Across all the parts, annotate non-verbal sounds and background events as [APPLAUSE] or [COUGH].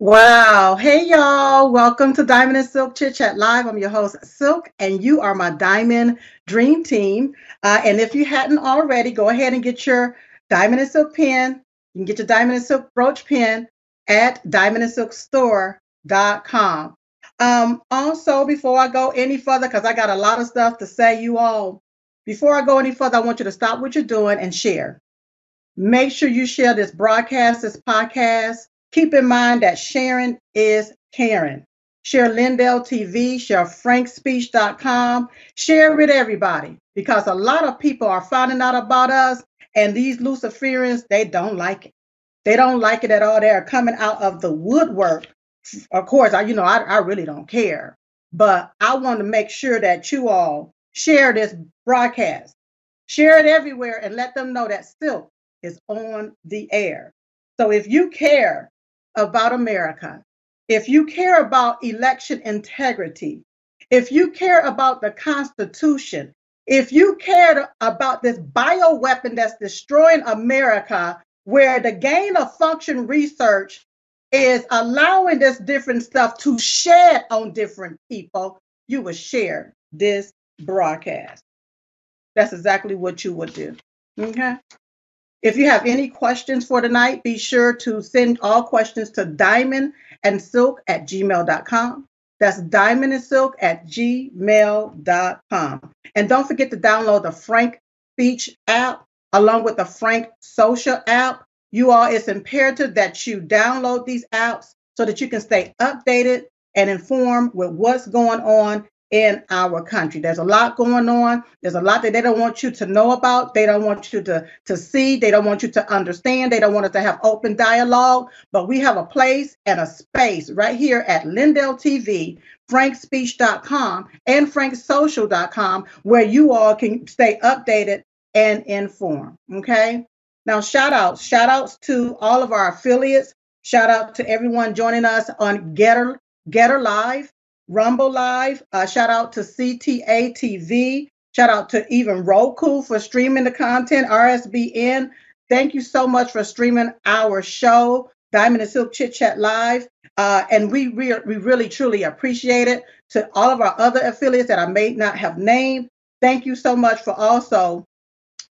Wow. Hey, y'all. Welcome to Diamond and Silk Chit Chat Live. I'm your host, Silk, and you are my Diamond Dream Team. Uh, and if you hadn't already, go ahead and get your Diamond and Silk pin. You can get your Diamond and Silk brooch pin at diamondandsilkstore.com. Um, also, before I go any further, because I got a lot of stuff to say, you all, before I go any further, I want you to stop what you're doing and share. Make sure you share this broadcast, this podcast Keep in mind that sharing is caring. Share Lindell TV, share frankspeech.com, share with everybody because a lot of people are finding out about us and these Luciferians, they don't like it. They don't like it at all. They are coming out of the woodwork. Of course, I, you know, I, I really don't care, but I want to make sure that you all share this broadcast, share it everywhere and let them know that Silk is on the air. So if you care about America, if you care about election integrity, if you care about the Constitution, if you cared about this bioweapon that's destroying America, where the gain of function research is allowing this different stuff to shed on different people, you would share this broadcast. That's exactly what you would do. Okay. If you have any questions for tonight, be sure to send all questions to diamond and silk at gmail.com. That's diamond and silk at gmail.com. And don't forget to download the Frank Speech app along with the Frank Social app. You all, it's imperative that you download these apps so that you can stay updated and informed with what's going on in our country. There's a lot going on. There's a lot that they don't want you to know about. They don't want you to, to see. They don't want you to understand. They don't want us to have open dialogue. But we have a place and a space right here at Lindell TV, frankspeech.com, and franksocial.com where you all can stay updated and informed. Okay. Now, shout outs, shout outs to all of our affiliates. Shout out to everyone joining us on Gettr, Gettr Live. Rumble Live. Uh, shout out to CTA TV. Shout out to even Roku for streaming the content. RSBN. Thank you so much for streaming our show, Diamond and Silk Chit Chat Live. Uh, and we, re- we really truly appreciate it. To all of our other affiliates that I may not have named, thank you so much for also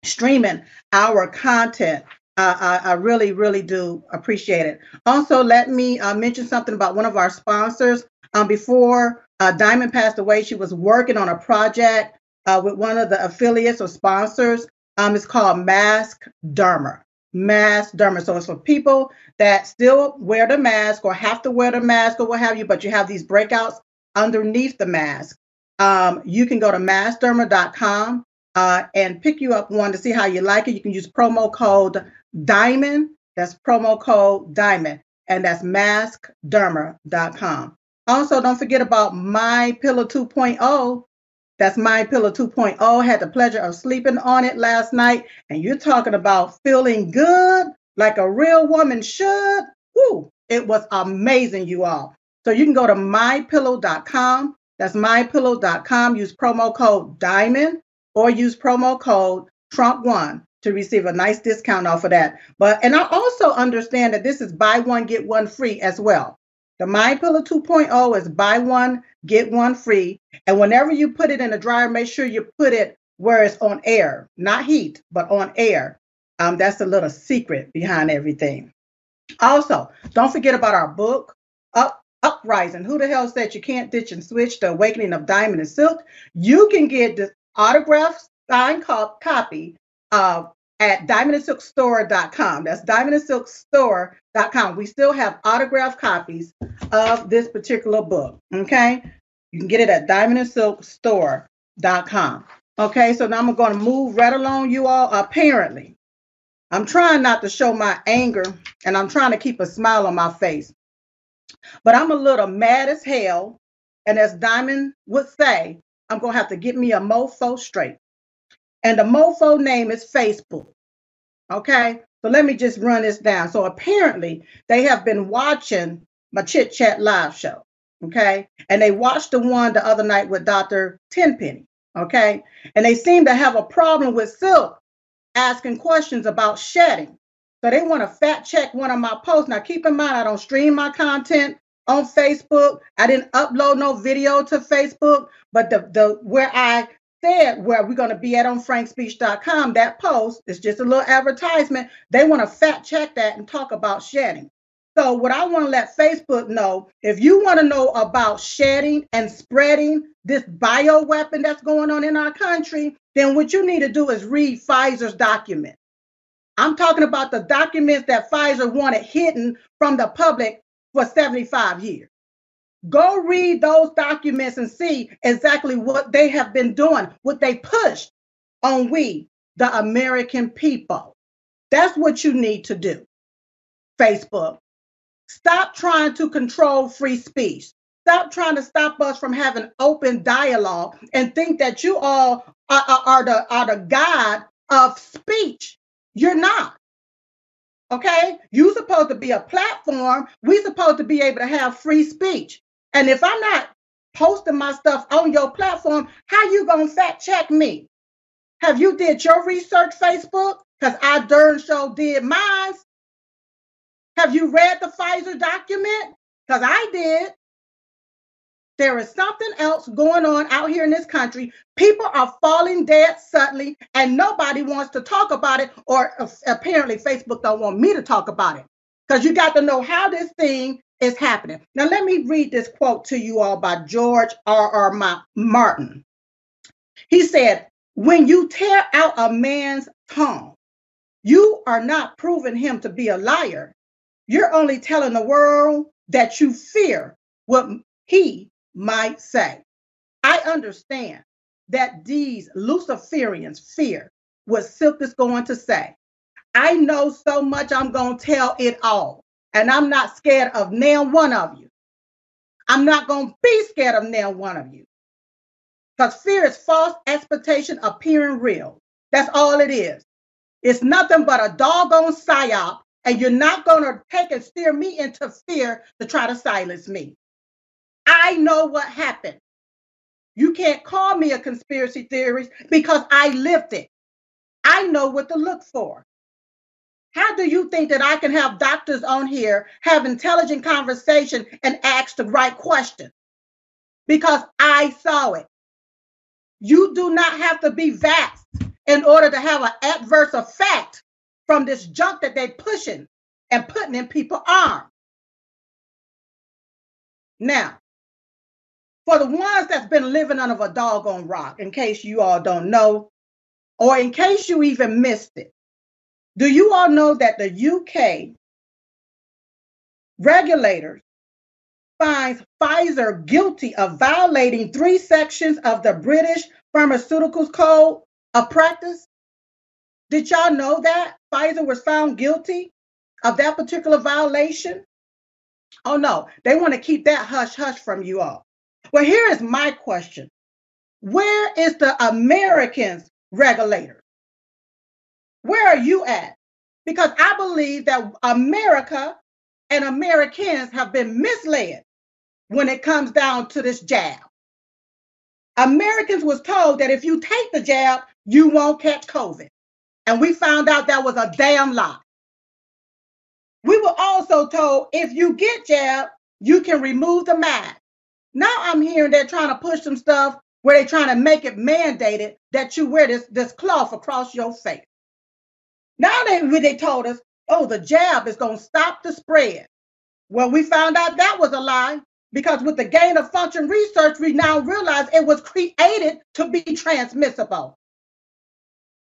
streaming our content. I, I, really, really do appreciate it. Also, let me uh, mention something about one of our sponsors. Um, before uh, Diamond passed away, she was working on a project uh, with one of the affiliates or sponsors. Um, it's called Mask Derma. Mask Derma. So it's for people that still wear the mask or have to wear the mask or what have you, but you have these breakouts underneath the mask. Um, you can go to maskderma.com uh, and pick you up one to see how you like it. You can use promo code DIAMOND. That's promo code DIAMOND, and that's maskderma.com. Also, don't forget about My Pillow 2.0. That's My Pillow 2.0. Had the pleasure of sleeping on it last night, and you're talking about feeling good like a real woman should. Woo! It was amazing, you all. So you can go to mypillow.com. That's mypillow.com. Use promo code DIAMOND or use promo code Trump1 to receive a nice discount off of that. But and I also understand that this is buy one get one free as well. The My Pillow 2.0 is buy one, get one free. And whenever you put it in the dryer, make sure you put it where it's on air, not heat, but on air. Um, that's a little secret behind everything. Also, don't forget about our book, Up Uprising. Who the hell said you can't ditch and switch? The Awakening of Diamond and Silk. You can get the autographed signed copy of at diamondandsilkstore.com. That's diamondandsilkstore.com. We still have autographed copies of this particular book. Okay. You can get it at diamondandsilkstore.com. Okay. So now I'm going to move right along, you all. Apparently, I'm trying not to show my anger and I'm trying to keep a smile on my face. But I'm a little mad as hell. And as Diamond would say, I'm going to have to get me a mofo straight. And the mofo name is Facebook. Okay. So let me just run this down. So apparently they have been watching my chit chat live show. Okay. And they watched the one the other night with Dr. Tenpenny. Okay. And they seem to have a problem with Silk asking questions about shedding. So they want to fact check one of my posts. Now, keep in mind, I don't stream my content on Facebook. I didn't upload no video to Facebook, but the the where I said where we're going to be at on frankspeech.com, that post is just a little advertisement. They want to fact check that and talk about shedding. So, what I want to let Facebook know if you want to know about shedding and spreading this bio weapon that's going on in our country, then what you need to do is read Pfizer's document. I'm talking about the documents that Pfizer wanted hidden from the public for 75 years. Go read those documents and see exactly what they have been doing, what they pushed on we, the American people. That's what you need to do. Facebook. Stop trying to control free speech. Stop trying to stop us from having open dialogue and think that you all are, are, are the, are the God of speech. You're not. Okay? You're supposed to be a platform. We're supposed to be able to have free speech. And if I'm not posting my stuff on your platform, how you gonna fact check me? Have you did your research, Facebook? Because I darn sure did mine. Have you read the Pfizer document? Because I did. There is something else going on out here in this country. People are falling dead suddenly, and nobody wants to talk about it. Or uh, apparently, Facebook don't want me to talk about it because you got to know how this thing is happening. Now, let me read this quote to you all by George R. R. Martin. He said, When you tear out a man's tongue, you are not proving him to be a liar. You're only telling the world that you fear what he might say. I understand that these Luciferians fear what Silk is going to say. I know so much, I'm going to tell it all. And I'm not scared of nail one of you. I'm not going to be scared of nail one of you. Because fear is false expectation appearing real. That's all it is. It's nothing but a doggone psyop, and you're not going to take and steer me into fear to try to silence me. I know what happened. You can't call me a conspiracy theorist because I lived it. I know what to look for. How do you think that I can have doctors on here have intelligent conversation and ask the right question? Because I saw it. You do not have to be vast in order to have an adverse effect from this junk that they're pushing and putting in people's arms. Now, for the ones that's been living under a doggone rock, in case you all don't know, or in case you even missed it, do you all know that the UK regulators finds Pfizer guilty of violating three sections of the British Pharmaceuticals Code of Practice? Did y'all know that Pfizer was found guilty of that particular violation? Oh no, they want to keep that hush hush from you all. Well, here is my question Where is the Americans regulator? Where are you at? Because I believe that America and Americans have been misled when it comes down to this jab. Americans was told that if you take the jab, you won't catch COVID. And we found out that was a damn lie. We were also told if you get jab, you can remove the mask. Now I'm hearing they're trying to push some stuff where they're trying to make it mandated that you wear this, this cloth across your face. Now they, they told us, oh, the jab is going to stop the spread. Well, we found out that was a lie because with the gain of function research, we now realize it was created to be transmissible.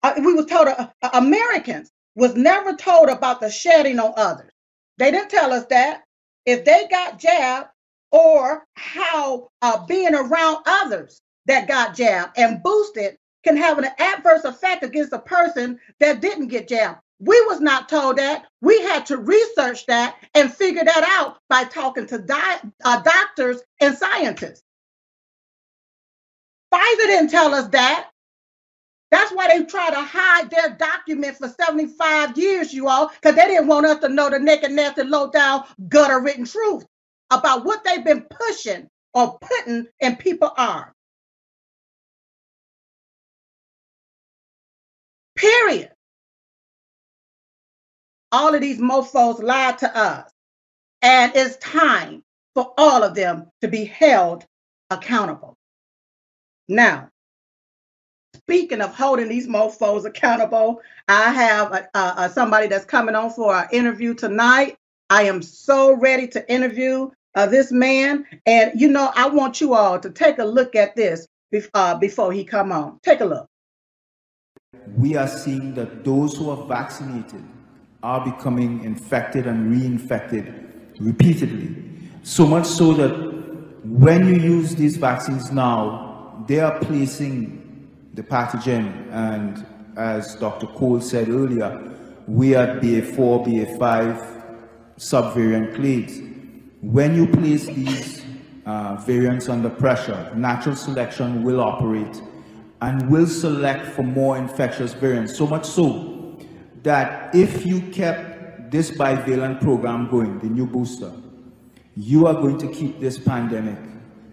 Uh, we was told uh, uh, Americans was never told about the shedding on others. They didn't tell us that. If they got jabbed or how uh, being around others that got jabbed and boosted can have an adverse effect against a person that didn't get jabbed. We was not told that. We had to research that and figure that out by talking to di- uh, doctors and scientists. Pfizer didn't tell us that. That's why they try to hide their document for 75 years, you all, because they didn't want us to know the naked, nasty, low down, gutter written truth about what they've been pushing or putting in people's arms. Period. all of these mofos lied to us. And it's time for all of them to be held accountable. Now, speaking of holding these mofos accountable, I have a, a, a somebody that's coming on for our interview tonight. I am so ready to interview uh, this man, and you know I want you all to take a look at this uh, before he come on. Take a look. We are seeing that those who are vaccinated are becoming infected and reinfected repeatedly. So much so that when you use these vaccines now, they are placing the pathogen, and as Dr. Cole said earlier, we are BA4, BA5 subvariant clades. When you place these uh, variants under pressure, natural selection will operate and will select for more infectious variants. So much so that if you kept this bivalent program going, the new booster, you are going to keep this pandemic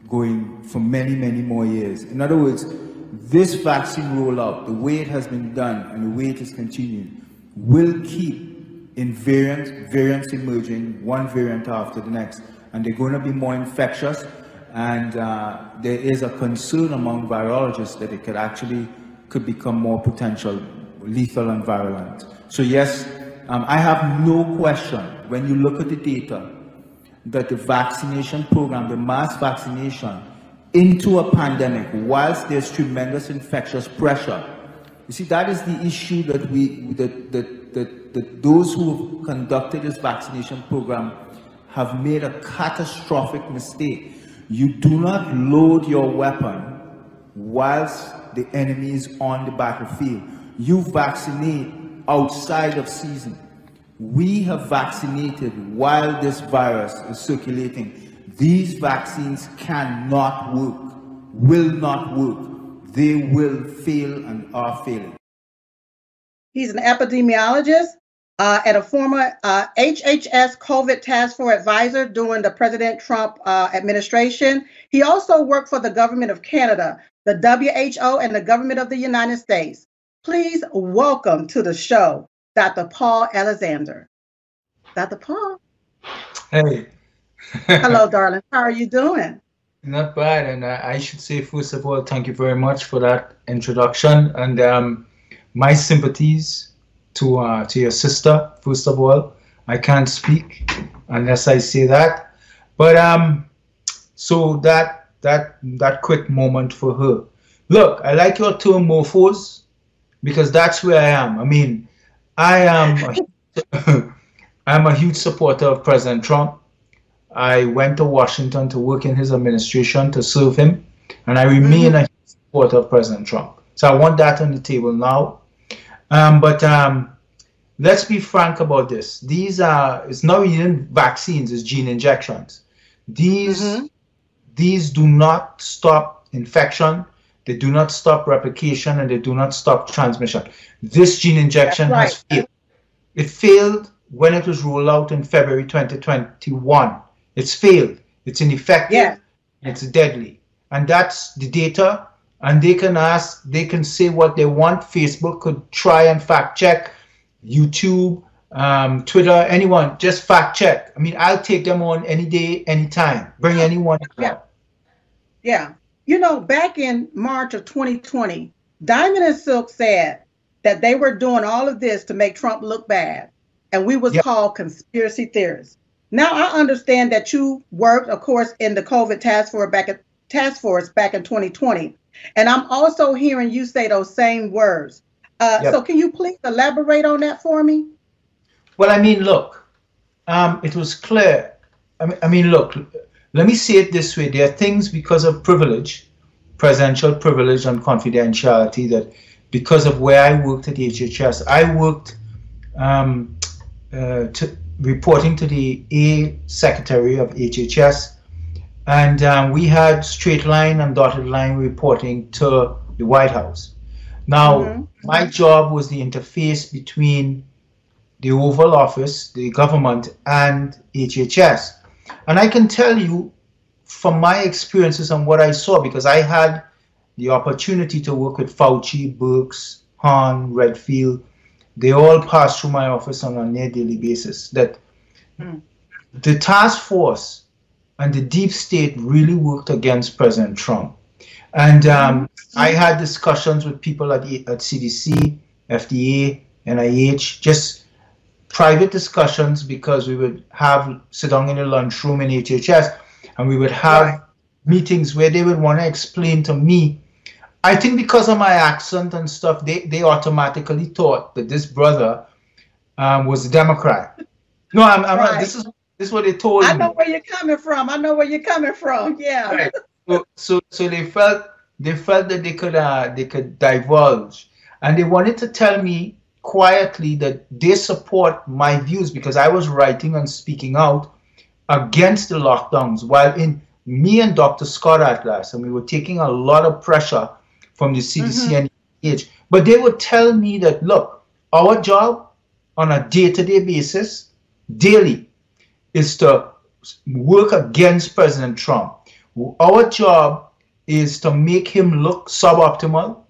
going for many, many more years. In other words, this vaccine rollout, the way it has been done and the way it is continuing, will keep in variant, variants emerging, one variant after the next, and they're going to be more infectious. And uh, there is a concern among virologists that it could actually could become more potential lethal and virulent. So yes, um, I have no question when you look at the data that the vaccination program, the mass vaccination into a pandemic, whilst there's tremendous infectious pressure, you see, that is the issue that we, that, that, that, that those who conducted this vaccination program have made a catastrophic mistake. You do not load your weapon whilst the enemy is on the battlefield. You vaccinate outside of season. We have vaccinated while this virus is circulating. These vaccines cannot work, will not work. They will fail and are failing. He's an epidemiologist uh, and a former uh, HHS COVID Task Force advisor during the President Trump uh, administration. He also worked for the government of Canada, the WHO, and the government of the United States. Please welcome to the show Dr. Paul Alexander. Dr. Paul. Hey. [LAUGHS] Hello, darling. How are you doing? Not bad. And I should say, first of all, thank you very much for that introduction. And um, my sympathies to uh, to your sister. First of all, I can't speak unless I say that. But um, so that that that quick moment for her. Look, I like your term morphos because that's where I am. I mean, I am a, [LAUGHS] I'm a huge supporter of President Trump. I went to Washington to work in his administration to serve him, and I remain mm-hmm. a supporter of President Trump. So I want that on the table now. Um, but um, let's be frank about this. These are it's not even vaccines; it's gene injections. These mm-hmm. these do not stop infection. They do not stop replication, and they do not stop transmission. This gene injection right. has failed. It failed when it was rolled out in February 2021. It's failed. It's ineffective. Yeah. It's deadly. And that's the data and they can ask, they can say what they want. Facebook could try and fact check. YouTube, um, Twitter, anyone, just fact check. I mean, I'll take them on any day, anytime. Bring anyone. Yeah. Yeah. You know, back in March of 2020, Diamond and Silk said that they were doing all of this to make Trump look bad. And we was yep. called conspiracy theorists. Now I understand that you worked, of course, in the COVID task force back at task force back in 2020. And I'm also hearing you say those same words. Uh, yep. So can you please elaborate on that for me? Well, I mean, look, um, it was clear. I mean, I mean, look, let me see it this way. There are things because of privilege, presidential privilege and confidentiality that because of where I worked at HHS, I worked um, uh, to, reporting to the A Secretary of HHS and um, we had straight line and dotted line reporting to the White House. Now, mm-hmm. my job was the interface between the Oval Office, the government, and HHS. And I can tell you from my experiences and what I saw, because I had the opportunity to work with Fauci, Birx, Hahn, Redfield, they all pass through my office on a near daily basis. That mm. the task force and the deep state really worked against President Trump. And um, I had discussions with people at, at CDC, FDA, NIH, just private discussions because we would have sit down in the lunchroom in HHS and we would have right. meetings where they would want to explain to me. I think because of my accent and stuff, they, they automatically thought that this brother um, was a Democrat. No, I'm, I'm right. this is this is what they told me. I know where you're coming from. I know where you're coming from. Yeah. Right. So, so, so they felt they felt that they could uh, they could divulge, and they wanted to tell me quietly that they support my views because I was writing and speaking out against the lockdowns while in me and Dr. Scott Atlas, and we were taking a lot of pressure from the CDC mm-hmm. and NIH. But they would tell me that, look, our job on a day-to-day basis, daily, is to work against President Trump. Our job is to make him look suboptimal,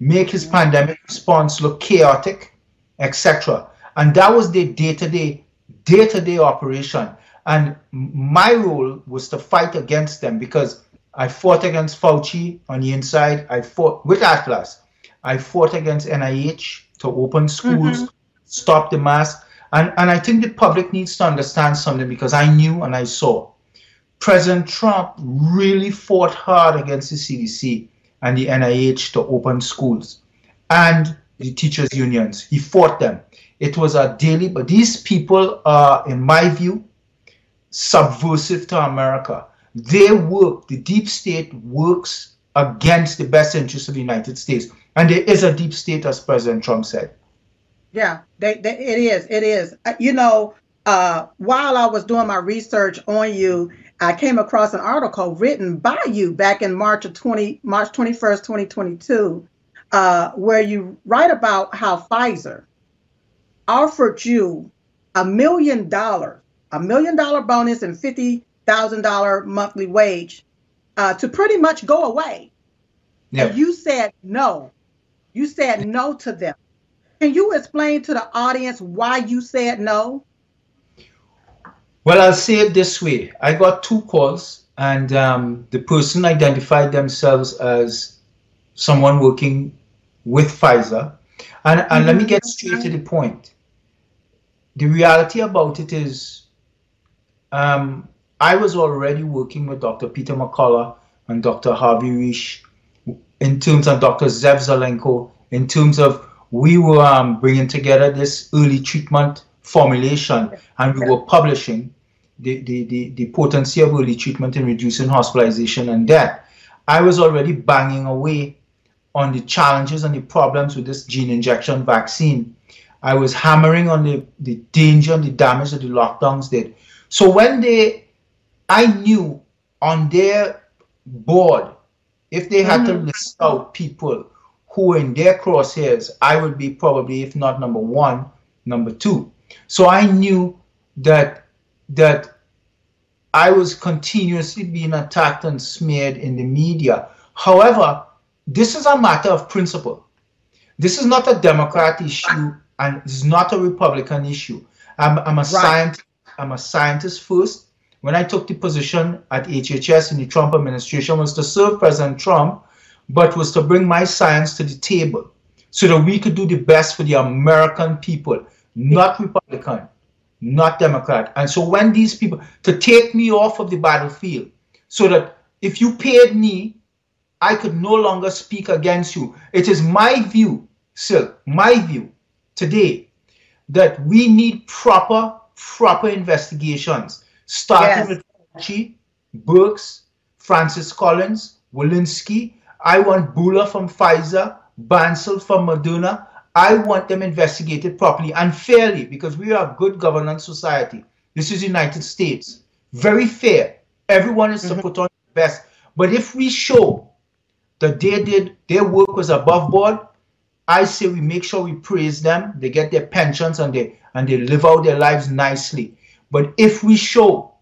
make his mm-hmm. pandemic response look chaotic, etc. And that was the day-to-day, day-to-day operation. And my role was to fight against them because I fought against Fauci on the inside. I fought with Atlas. I fought against NIH to open schools, mm-hmm. stop the mask. And, and I think the public needs to understand something because I knew and I saw. President Trump really fought hard against the CDC and the NIH to open schools and the teachers' unions. He fought them. It was a daily, but these people are, in my view, subversive to America. They work, the deep state works against the best interests of the United States. And there is a deep state, as President Trump said. Yeah, they, they, it is. It is. Uh, you know, uh, while I was doing my research on you, I came across an article written by you back in March of 20, March 21st, 2022, uh, where you write about how Pfizer offered you a million dollars, a million dollar bonus and fifty thousand dollar monthly wage uh, to pretty much go away. Yeah. And you said no. You said no to them. Can you explain to the audience why you said no? Well, I'll say it this way. I got two calls, and um, the person identified themselves as someone working with Pfizer. And, and mm-hmm. let me get straight to the point. The reality about it is, um, I was already working with Dr. Peter McCullough and Dr. Harvey Risch in terms of Dr. Zev Zelenko, in terms of we were um, bringing together this early treatment formulation and we were publishing the, the, the, the potency of early treatment in reducing hospitalization and death. I was already banging away on the challenges and the problems with this gene injection vaccine. I was hammering on the, the danger and the damage that the lockdowns did. So when they, I knew on their board, if they had mm-hmm. to list out people who in their crosshairs, I would be probably, if not number one, number two. So I knew that that I was continuously being attacked and smeared in the media. However, this is a matter of principle. This is not a Democrat issue and it's not a Republican issue. I'm, I'm a right. scientist. I'm a scientist first. When I took the position at HHS in the Trump administration was to serve President Trump but was to bring my science to the table so that we could do the best for the American people, not Republican, not Democrat. And so when these people, to take me off of the battlefield, so that if you paid me, I could no longer speak against you. It is my view, sir, my view today, that we need proper, proper investigations, starting yes. with Fauci, Birx, Francis Collins, Walensky, I want Bourla from Pfizer, Bancel from Moderna. I want them investigated properly and fairly because we are a good governance society. This is United States. Very fair. Everyone is to put on the best. But if we show that they did their work was above board, I say we make sure we praise them. They get their pensions and they and they live out their lives nicely. But if we show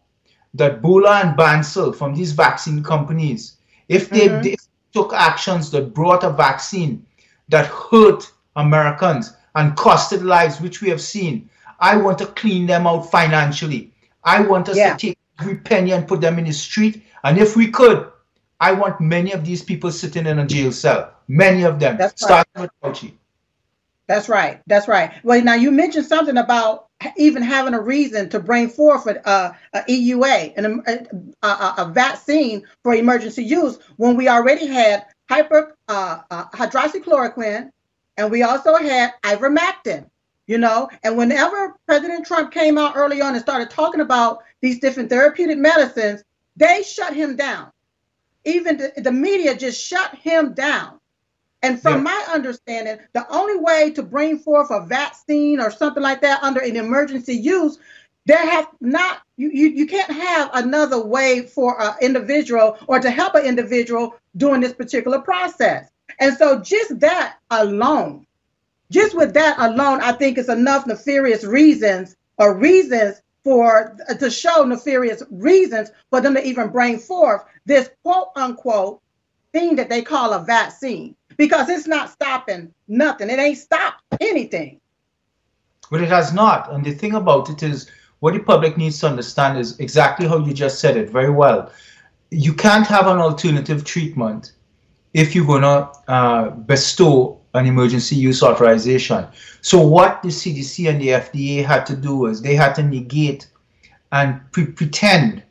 that Bourla and Bancel from these vaccine companies, if they, mm-hmm. they took actions that brought a vaccine that hurt Americans and costed lives, which we have seen. I want to clean them out financially. I want us yeah. to take every penny and put them in the street. And if we could, I want many of these people sitting in a jail cell. Many of them. That's starting right. with Fauci. That's right. That's right. Well, now you mentioned something about even having a reason to bring forth a, a, a EUA and a, a, a, vaccine for emergency use when we already had hyper uh, uh, hydroxychloroquine and we also had ivermectin. You know, and whenever President Trump came out early on and started talking about these different therapeutic medicines, they shut him down. Even the, the media just shut him down. And from yeah. my understanding, the only way to bring forth a vaccine or something like that under an emergency use, there have not you, you, you can't have another way for an individual or to help an individual during this particular process. And so just that alone, just with that alone, I think it's enough nefarious reasons or reasons for to show nefarious reasons for them to even bring forth this quote unquote thing that they call a vaccine because it's not stopping nothing. It ain't stopped anything. But it has not. And the thing about it is, what the public needs to understand is exactly how you just said it very well. You can't have an alternative treatment if you're going to uh, bestow an emergency use authorization. So, what the CDC and the FDA had to do is they had to negate and pre pretend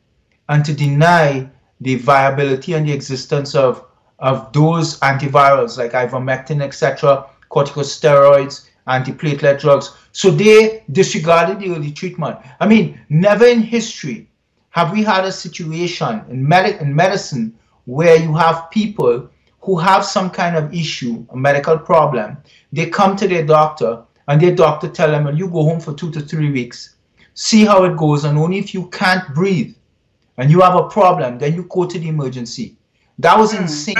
and to deny the viability and the existence of of those antivirals like ivermectin, etc., corticosteroids, antiplatelet drugs. So they disregarded the early treatment. I mean, never in history have we had a situation in, med- in medicine where you have people who have some kind of issue, a medical problem. They come to their doctor and their doctor tell them, well, you go home for two to three weeks, see how it goes, and only if you can't breathe and you have a problem, then you go to the emergency. That was mm. insane.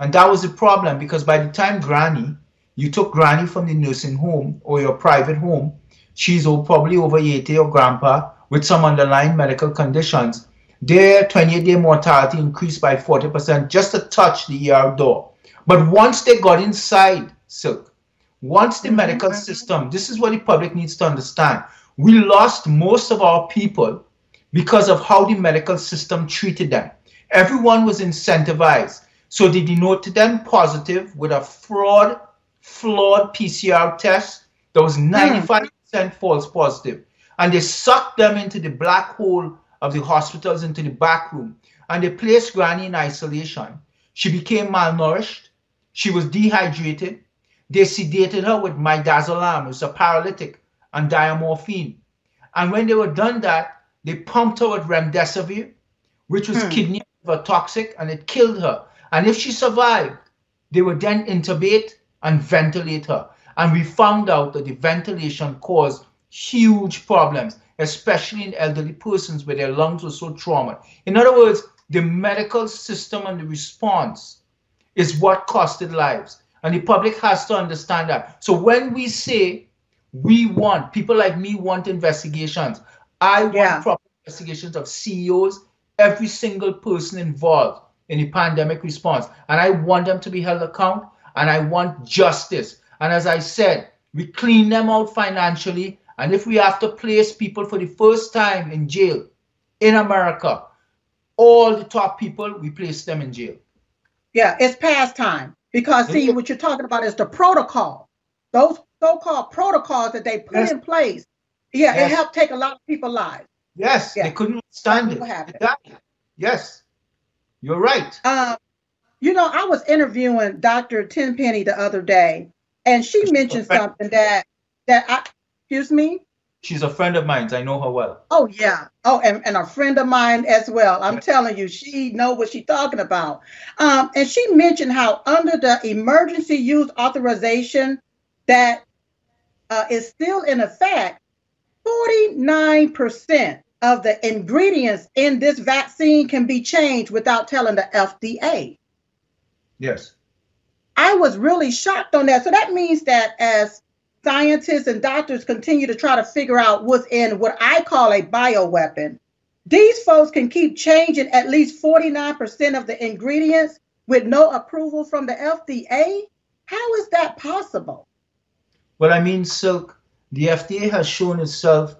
And that was the problem because by the time Granny, you took Granny from the nursing home or your private home, she's probably over 80 or grandpa with some underlying medical conditions. Their 28 day mortality increased by 40% just to touch the ER door. But once they got inside Silk, once the mm-hmm. medical system, this is what the public needs to understand. We lost most of our people because of how the medical system treated them. Everyone was incentivized. So they denoted them positive with a fraud, flawed PCR test that was 95% mm. false positive. And they sucked them into the black hole of the hospitals, into the back room. And they placed Granny in isolation. She became malnourished. She was dehydrated. They sedated her with midazolam, which is a paralytic, and diamorphine. And when they were done that, they pumped her with remdesivir, which was hmm. kidney toxic, and it killed her. And if she survived, they would then intubate and ventilate her. And we found out that the ventilation caused huge problems, especially in elderly persons where their lungs were so traumatized. In other words, the medical system and the response is what costed lives. And the public has to understand that. So when we say we want, people like me want investigations, I want proper investigations of CEOs, every single person involved in the pandemic response. And I want them to be held account and I want justice. And as I said, we clean them out financially. And if we have to place people for the first time in jail in America, all the top people, we place them in jail. Yeah, it's past time. Because see, what you're talking about is the protocol. Those so-called protocols that they put yes. in place. Yeah, yes. it helped take a lot of people's lives. Yes, yeah. they couldn't stand it. Happened. Yes. You're right. Um, you know, I was interviewing Dr. Tenpenny the other day, and she She's mentioned something that that I excuse me. She's a friend of mine. I know her well. Oh yeah. Oh, and, and a friend of mine as well. I'm telling you, she know what she's talking about. Um, and she mentioned how under the emergency use authorization that uh, is still in effect, 49% of the ingredients in this vaccine can be changed without telling the FDA. Yes. I was really shocked on that. So that means that as scientists and doctors continue to try to figure out what's in what I call a bioweapon, these folks can keep changing at least 49% of the ingredients with no approval from the FDA. How is that possible? Well, I mean, Silk, the FDA has shown itself.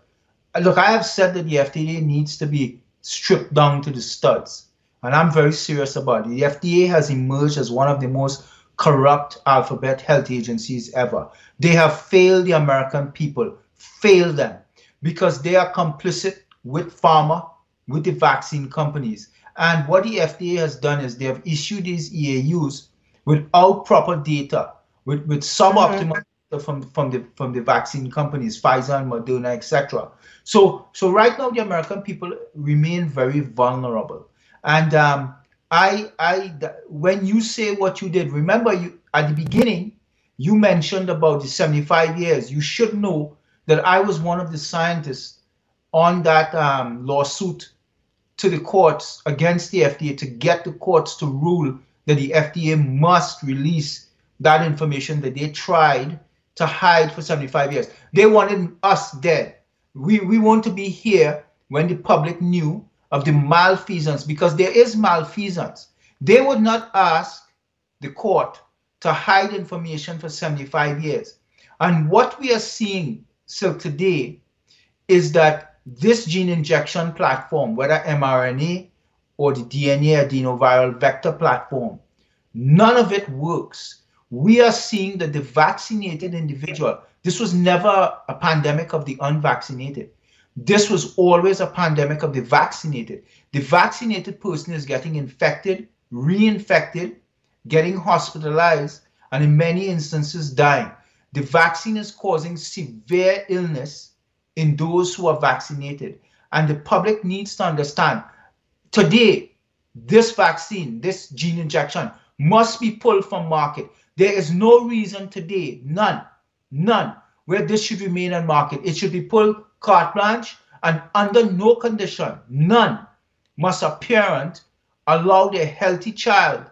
Look, I have said that the FDA needs to be stripped down to the studs. And I'm very serious about it. The FDA has emerged as one of the most corrupt alphabet health agencies ever. They have failed the American people, failed them, because they are complicit with pharma, with the vaccine companies. And what the FDA has done is they have issued these EAUs without proper data, with, with suboptimal mm-hmm. data from, from the from the vaccine companies, Pfizer and Moderna, etc. So so right now the American people remain very vulnerable. And um, I I when you say what you did, remember you at the beginning you mentioned about the 75 years. You should know that I was one of the scientists on that um, lawsuit to the courts against the FDA to get the courts to rule that the FDA must release that information that they tried to hide for 75 years. They wanted us dead. We, we want to be here when the public knew of the malfeasance because there is malfeasance. They would not ask the court to hide information for 75 years. And what we are seeing so today is that this gene injection platform, whether mRNA or the DNA adenoviral vector platform, none of it works. We are seeing that the vaccinated individual, this was never a pandemic of the unvaccinated. This was always a pandemic of the vaccinated. The vaccinated person is getting infected, reinfected, getting hospitalized, and in many instances dying. The vaccine is causing severe illness in those who are vaccinated. And the public needs to understand today, this vaccine, this gene injection must be pulled from market. There is no reason today, none, none, where this should remain on market. It should be pulled carte blanche and under no condition, none, must a parent allow their healthy child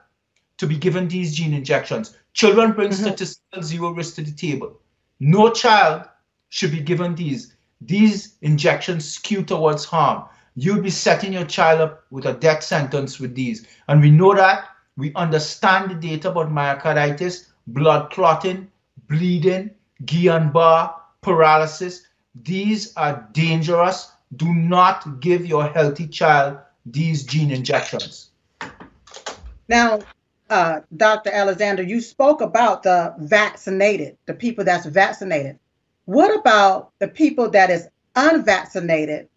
to be given these gene injections. Children bring mm-hmm. statistical zero risk to the table. No child should be given these these injections skew towards harm. You'll be setting your child up with a death sentence with these. And we know that. We understand the data about myocarditis, blood clotting, bleeding, Guillain-Barre, paralysis. These are dangerous. Do not give your healthy child these gene injections. Now, uh, Dr. Alexander, you spoke about the vaccinated, the people that's vaccinated. What about the people that is unvaccinated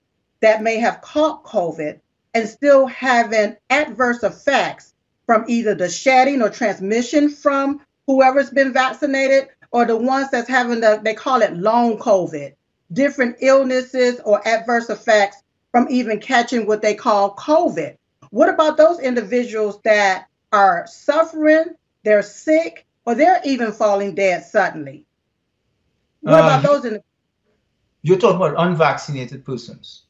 that may have caught COVID and still having adverse effects from either the shedding or transmission from whoever's been vaccinated or the ones that's having the, they call it long COVID, different illnesses or adverse effects from even catching what they call COVID. What about those individuals that are suffering, they're sick, or they're even falling dead suddenly? What about uh, those in? You're talking about unvaccinated persons.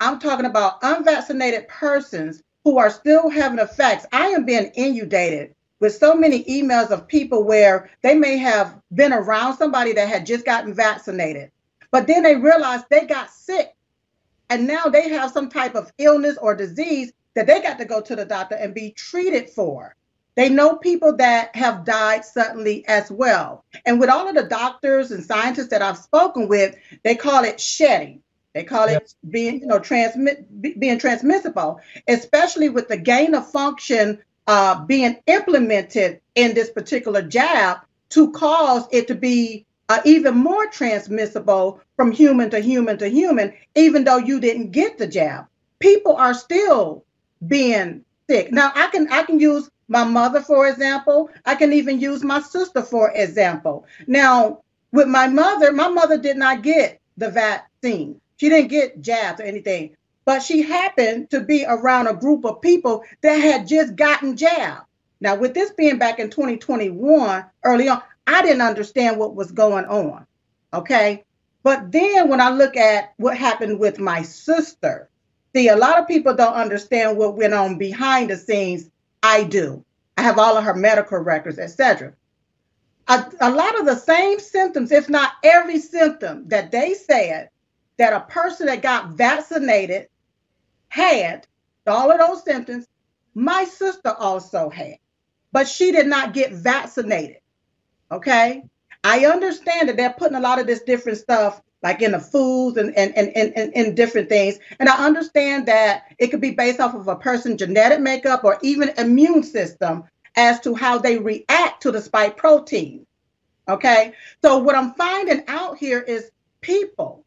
I'm talking about unvaccinated persons who are still having effects. I am being inundated with so many emails of people where they may have been around somebody that had just gotten vaccinated, but then they realized they got sick. And now they have some type of illness or disease that they got to go to the doctor and be treated for. They know people that have died suddenly as well. And with all of the doctors and scientists that I've spoken with, they call it shedding. They call yep. it being, you know, transmit being transmissible, especially with the gain of function uh, being implemented in this particular jab to cause it to be uh, even more transmissible from human to human to human, even though you didn't get the jab. People are still being sick. Now I can I can use my mother, for example. I can even use my sister, for example. Now, with my mother, my mother did not get the vaccine. She didn't get jabs or anything, but she happened to be around a group of people that had just gotten jabbed. Now, with this being back in 2021, early on, I didn't understand what was going on. Okay. But then when I look at what happened with my sister, see, a lot of people don't understand what went on behind the scenes I do. I have all of her medical records, etc. A, a lot of the same symptoms, if not every symptom that they said that a person that got vaccinated had, all of those symptoms, my sister also had, but she did not get vaccinated. Okay. I understand that they're putting a lot of this different stuff like in the foods and and, and, and, and, and different things. And I understand that it could be based off of a person's genetic makeup or even immune system as to how they react to the spike protein. Okay. So what I'm finding out here is people,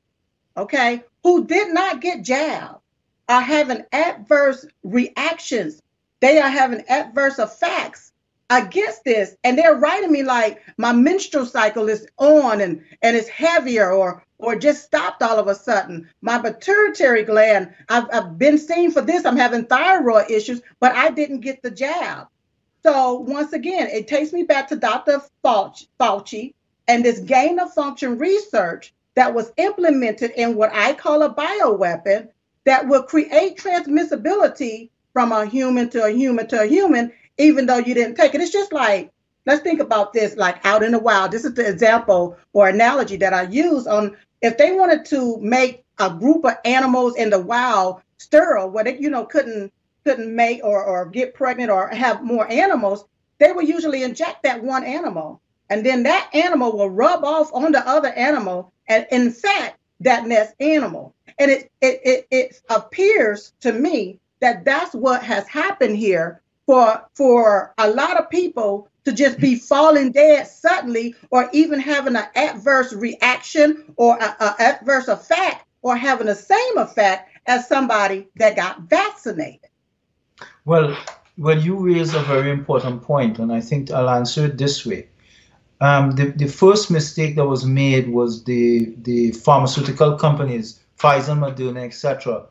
okay, who did not get jabbed are having adverse reactions. They are having adverse effects against this. And they're writing me like my menstrual cycle is on and, and it's heavier or or just stopped all of a sudden. My pituitary gland, I've, I've been seen for this. I'm having thyroid issues, but I didn't get the jab. So once again, it takes me back to Dr. Fauci and this gain of function research that was implemented in what I call a bioweapon that will create transmissibility from a human to a human to a human, even though you didn't take it. It's just like, let's think about this like out in the wild. This is the example or analogy that I use on if they wanted to make a group of animals in the wild sterile, where they, you know, couldn't couldn't make or, or get pregnant or have more animals, they would usually inject that one animal. And then that animal will rub off on the other animal and in fact, that next animal. And it, it, it, it appears to me that that's what has happened here for, for a lot of people to just be falling dead suddenly or even having an adverse reaction or an adverse effect or having the same effect as somebody that got vaccinated. Well, well, you raise a very important point, and I think I'll answer it this way. Um, the, the first mistake that was made was the, the pharmaceutical companies, Pfizer, Moderna, etc.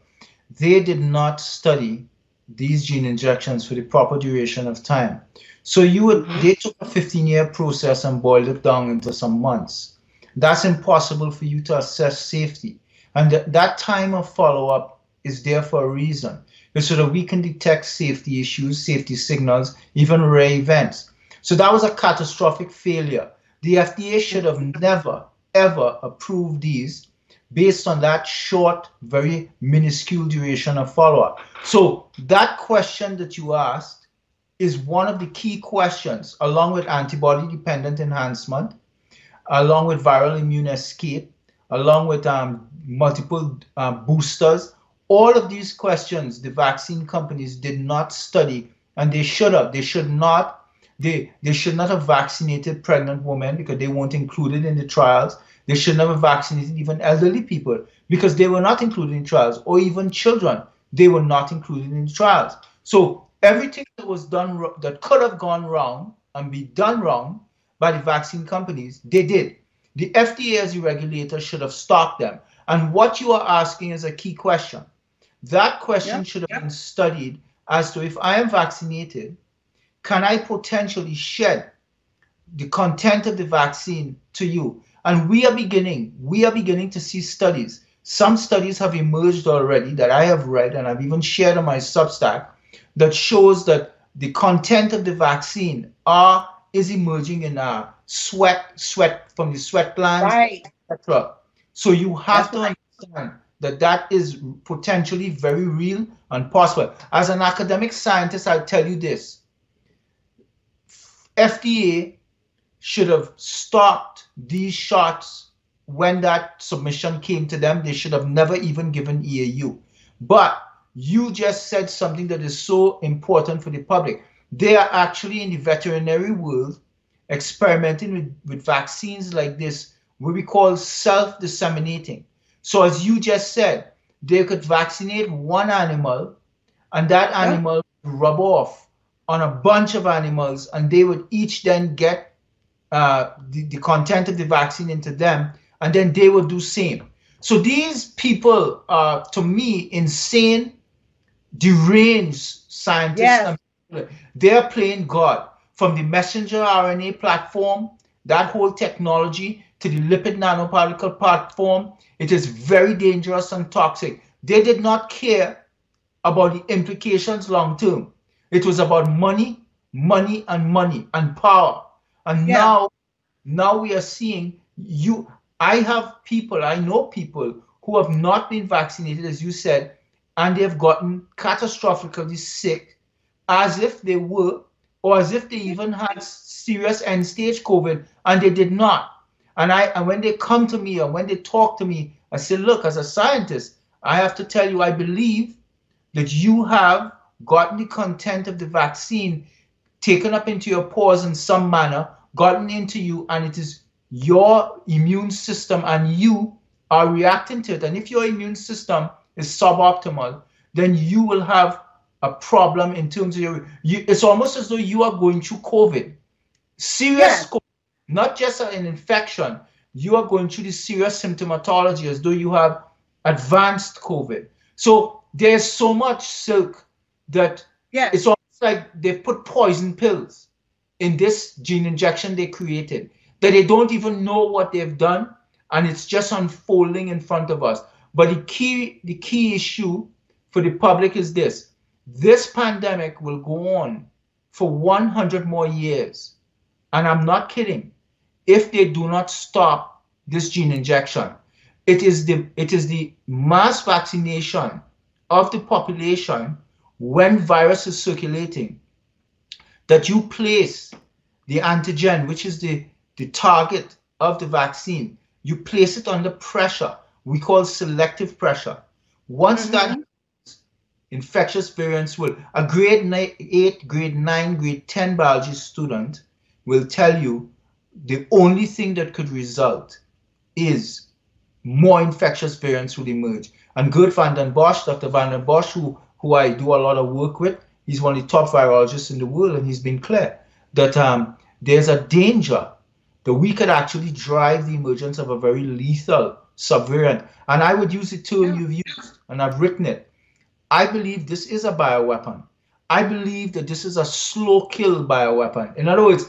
They did not study these gene injections for the proper duration of time. So you would they took a 15 year process and boiled it down into some months. That's impossible for you to assess safety. And th that time of follow up is there for a reason so that we can detect safety issues, safety signals, even rare events. So that was a catastrophic failure. The FDA should have never, ever approved these based on that short, very minuscule duration of follow-up. So that question that you asked is one of the key questions, along with antibody-dependent enhancement, along with viral immune escape, along with um, multiple uh, boosters, all of these questions the vaccine companies did not study and they should have they should not they they should not have vaccinated pregnant women because they weren't included in the trials. They should never vaccinated even elderly people because they were not included in trials or even children. They were not included in the trials. So everything that was done that could have gone wrong and be done wrong by the vaccine companies they did. The fda as the regulator should have stopped them. And what you are asking is a key question. That question should have been studied as to if I am vaccinated, can I potentially shed the content of the vaccine to you? And we are beginning, we are beginning to see studies. Some studies have emerged already that I have read and I've even shared on my Substack that shows that the content of the vaccine are is emerging in our sweat, sweat from the sweat glands, right. etc. So you have That's to right. understand that that is potentially very real and possible. As an academic scientist, I'll tell you this. FDA should have stopped these shots when that submission came to them. They should have never even given EAU. But you just said something that is so important for the public. They are actually in the veterinary world experimenting with, with vaccines like this, what we call self-disseminating. So as you just said, they could vaccinate one animal and that animal yeah. rub off on a bunch of animals and they would each then get uh, the, the content of the vaccine into them and then they would do same. So these people are, to me, insane, deranged scientists. Yes. They're playing God. From the messenger RNA platform, that whole technology, to the lipid nanoparticle platform, it is very dangerous and toxic. They did not care about the implications long term. It was about money, money, and money and power. And yeah. now, now we are seeing you. I have people, I know people who have not been vaccinated, as you said, and they have gotten catastrophically sick as if they were, or as if they even had serious end stage COVID, and they did not. And I and when they come to me or when they talk to me, I say, look, as a scientist, I have to tell you, I believe that you have gotten the content of the vaccine taken up into your pores in some manner, gotten into you, and it is your immune system and you are reacting to it. And if your immune system is suboptimal, then you will have a problem in terms of your. You, it's almost as though you are going through COVID, serious. COVID, not just an infection. You are going through the serious symptomatology as though you have advanced COVID. So there's so much silk that yes. it's almost like they put poison pills in this gene injection they created that they don't even know what they've done and it's just unfolding in front of us. But the key the key issue for the public is this. This pandemic will go on for 100 more years. And I'm not kidding. If they do not stop this gene injection, it is the it is the mass vaccination of the population when virus is circulating that you place the antigen, which is the, the target of the vaccine, you place it under pressure. We call selective pressure. Once mm-hmm. that infectious variants will, a grade 8, grade 9, grade 10 biology student will tell you the only thing that could result is more infectious variants will emerge. And Geert Vanden Bossche, Dr. Vanden Bossche, who, who I do a lot of work with, he's one of the top virologists in the world, and he's been clear that um, there's a danger that we could actually drive the emergence of a very lethal subvariant. And I would use the term you've used, and I've written it. I believe this is a bioweapon. I believe that this is a slow kill bioweapon. In other words,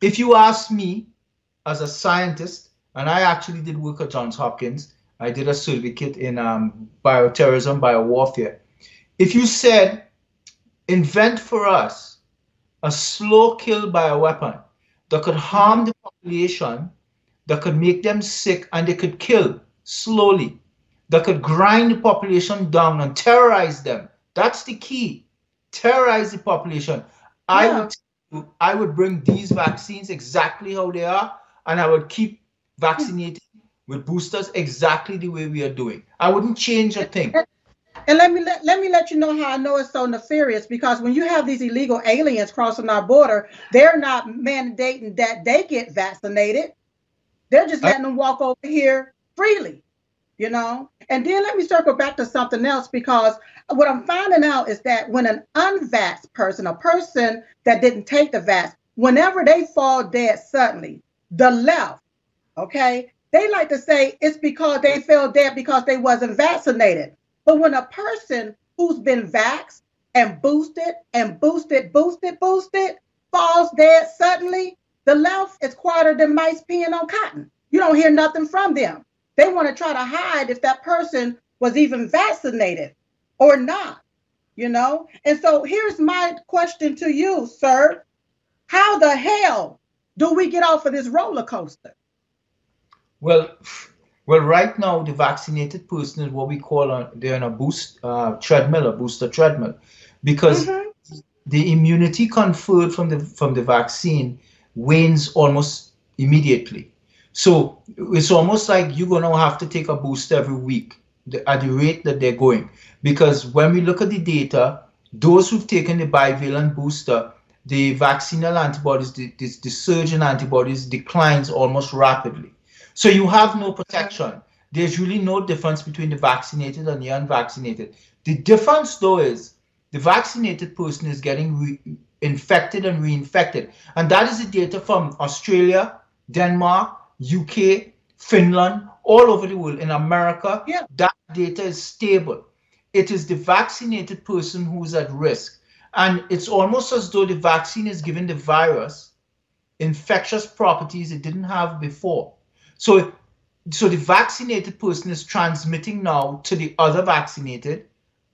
if you ask me as a scientist, and I actually did work at Johns Hopkins, I did a certificate in um, bioterrorism, biowarfare. If you said, invent for us a slow kill bioweapon that could harm the population, that could make them sick, and they could kill slowly, that could grind the population down and terrorize them. That's the key. Terrorize the population. Yeah. I would I would bring these vaccines exactly how they are, and I would keep vaccinating with boosters exactly the way we are doing. I wouldn't change a thing. And let me let, let me let you know how I know it's so nefarious because when you have these illegal aliens crossing our border, they're not mandating that they get vaccinated. They're just letting I, them walk over here freely, you know. And then let me circle back to something else because what I'm finding out is that when an unvaxxed person, a person that didn't take the vax, whenever they fall dead suddenly, the left, okay, they like to say it's because they fell dead because they wasn't vaccinated. But when a person who's been vaxxed and boosted and boosted, boosted, boosted falls dead suddenly, the left is quieter than mice peeing on cotton. You don't hear nothing from them. They want to try to hide if that person was even vaccinated or not, you know? And so here's my question to you, sir. How the hell do we get off of this roller coaster? Well, well, right now the vaccinated person is what we call a, they're on a boost uh, treadmill, a booster treadmill, because mm-hmm. the immunity conferred from the from the vaccine wanes almost immediately. So it's almost like you're gonna have to take a boost every week at the rate that they're going. Because when we look at the data, those who've taken the bivalent booster, the vaccinal antibodies, the, the, the surge in antibodies declines almost rapidly. So you have no protection. There's really no difference between the vaccinated and the unvaccinated. The difference, though, is the vaccinated person is getting re- infected and reinfected. And that is the data from Australia, Denmark, UK, Finland, all over the world. In America, yeah. that data is stable. It is the vaccinated person who's at risk. And it's almost as though the vaccine is giving the virus infectious properties it didn't have before. So, so the vaccinated person is transmitting now to the other vaccinated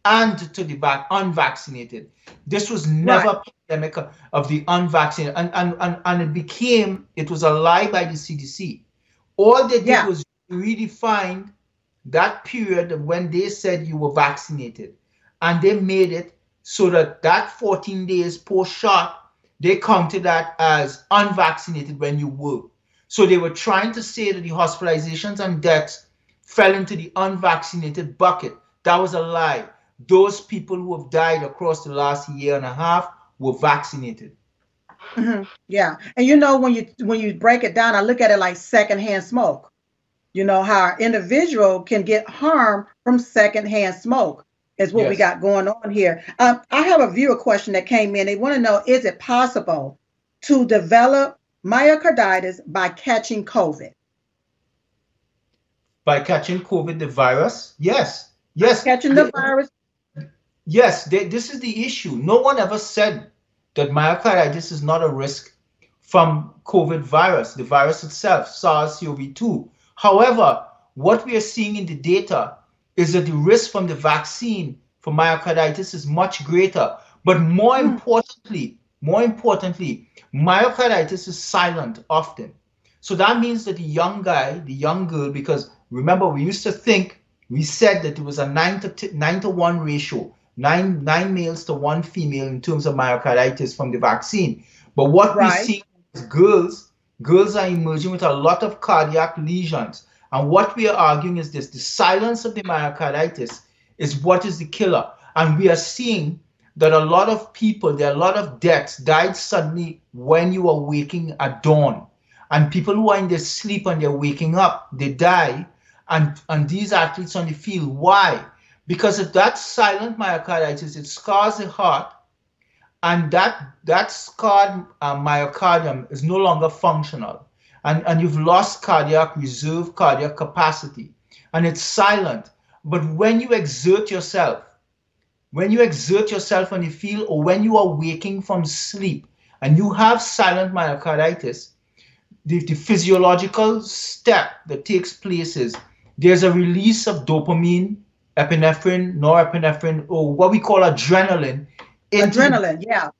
and to the vac- unvaccinated. This was never right. a pandemic of the unvaccinated, and, and, and, and it became, it was a lie by the CDC. All they did yeah. was redefine that period when they said you were vaccinated, and they made it so that that 14 days post shot, they counted that as unvaccinated when you were. So they were trying to say that the hospitalizations and deaths fell into the unvaccinated bucket. That was a lie. Those people who have died across the last year and a half were vaccinated. Mm-hmm. Yeah, and you know when you when you break it down, I look at it like secondhand smoke. You know how an individual can get harm from secondhand smoke is what yes. we got going on here. Um, I have a viewer question that came in. They want to know: Is it possible to develop myocarditis by catching COVID? By catching COVID, the virus? Yes, yes. Catching the virus. Yes, they, this is the issue. No one ever said that myocarditis is not a risk from COVID virus, the virus itself, SARS-CoV-2. However, what we are seeing in the data is that the risk from the vaccine for myocarditis is much greater. But more mm. importantly, more importantly, myocarditis is silent often. So that means that the young guy, the young girl, because remember we used to think, we said that it was a nine to t- nine to one ratio, nine nine males to one female in terms of myocarditis from the vaccine. But what right. we see is girls, girls are emerging with a lot of cardiac lesions. And what we are arguing is this: the silence of the myocarditis is what is the killer. And we are seeing that a lot of people, there are a lot of deaths died suddenly when you are waking at dawn. And people who are in their sleep and they're waking up, they die. And, and these athletes on the field, why? Because if that silent myocarditis, it scars the heart, and that that scarred uh, myocardium is no longer functional, and, and you've lost cardiac reserve, cardiac capacity, and it's silent. But when you exert yourself, when you exert yourself on the field or when you are waking from sleep and you have silent myocarditis, the, the physiological step that takes place is there's a release of dopamine, epinephrine, norepinephrine, or what we call adrenaline. Adrenaline, yeah.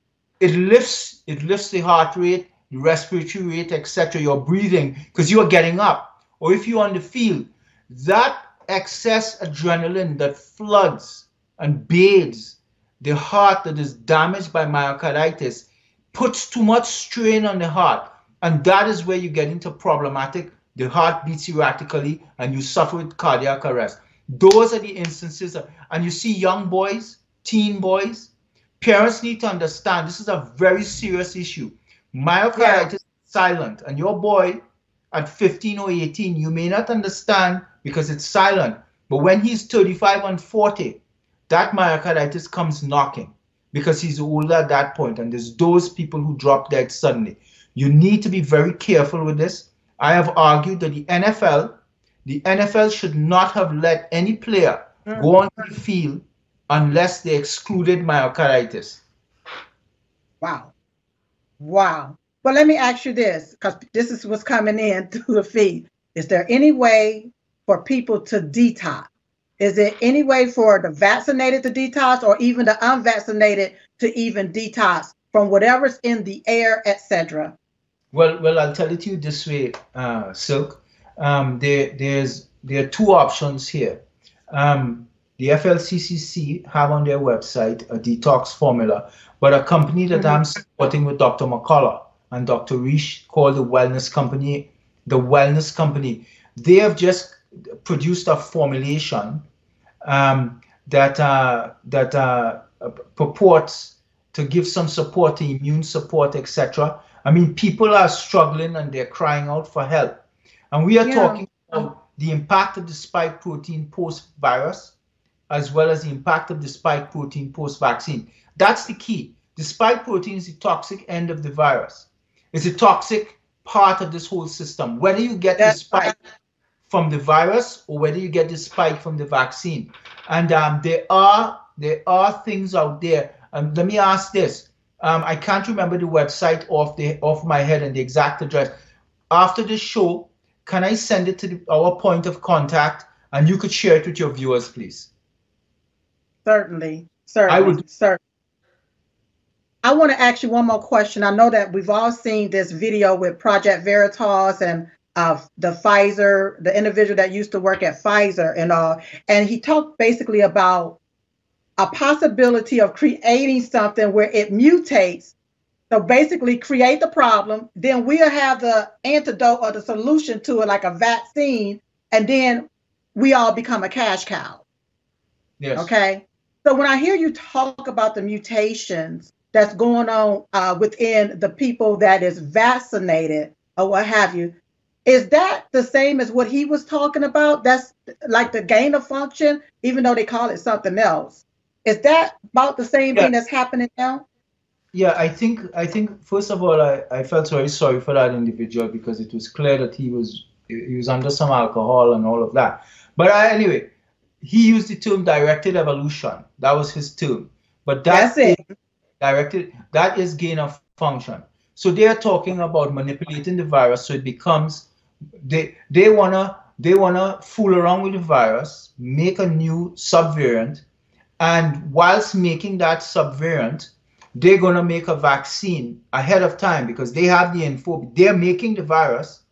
It lifts, it lifts the heart rate, the respiratory rate, etc. Your breathing, because you are getting up. Or if you're on the field, that excess adrenaline that floods and bathes the heart that is damaged by myocarditis puts too much strain on the heart. And that is where you get into problematic. The heart beats erratically and you suffer with cardiac arrest. Those are the instances. Of, and you see young boys, teen boys, parents need to understand this is a very serious issue. Myocarditis yeah. is silent, and your boy at 15 or 18, you may not understand because it's silent. But when he's 35 and 40, that myocarditis comes knocking because he's older at that point, and there's those people who drop dead suddenly. You need to be very careful with this. I have argued that the NFL, the NFL should not have let any player go hmm. on the field unless they excluded myocarditis. Wow. Wow. But let me ask you this, because this is what's coming in [LAUGHS] through the feed. Is there any way for people to detox? Is there any way for the vaccinated to detox or even the unvaccinated to even detox from whatever's in the air, etc.? Well, well, I'll tell it to you this way, uh, Silk. Um, there, there's there are two options here. Um, the FLCCC have on their website a detox formula, but a company that mm-hmm. I'm supporting with Dr. McCullough and Dr. Risch called the Wellness Company, the Wellness Company, they have just produced a formulation um, that uh, that uh, purports to give some support to immune support, etc. I mean, people are struggling and they're crying out for help, and we are yeah. talking about the impact of the spike protein post-virus, as well as the impact of the spike protein post-vaccine. That's the key. The spike protein is the toxic end of the virus. It's a toxic part of this whole system. Whether you get That's the spike right from the virus or whether you get the spike from the vaccine. And um, there are there are things out there. Um, let me ask this. Um, I can't remember the website off the off my head and the exact address. After the show, can I send it to the, our point of contact and you could share it with your viewers, please? Certainly, certainly, I would. Certainly. I want to ask you one more question. I know that we've all seen this video with Project Veritas and uh, the Pfizer, the individual that used to work at Pfizer and all, and he talked basically about a possibility of creating something where it mutates So basically, create the problem, then we'll have the antidote or the solution to it, like a vaccine, and then we all become a cash cow. Yes. Okay. So when I hear you talk about the mutations that's going on uh, within the people that is vaccinated or what have you, is that the same as what he was talking about? That's like the gain of function, even though they call it something else. Is that about the same Yeah. thing that's happening now? Yeah, I think I think first of all, I, I felt very sorry for that individual because it was clear that he was he was under some alcohol and all of that. But I, anyway, he used the term directed evolution. That was his term. But That's it. directed that is gain of function. So they are talking about manipulating the virus so it becomes they they wanna they wanna fool around with the virus, make a new subvariant, and whilst making that subvariant, they're gonna make a vaccine ahead of time because they have the info. They're making the virus,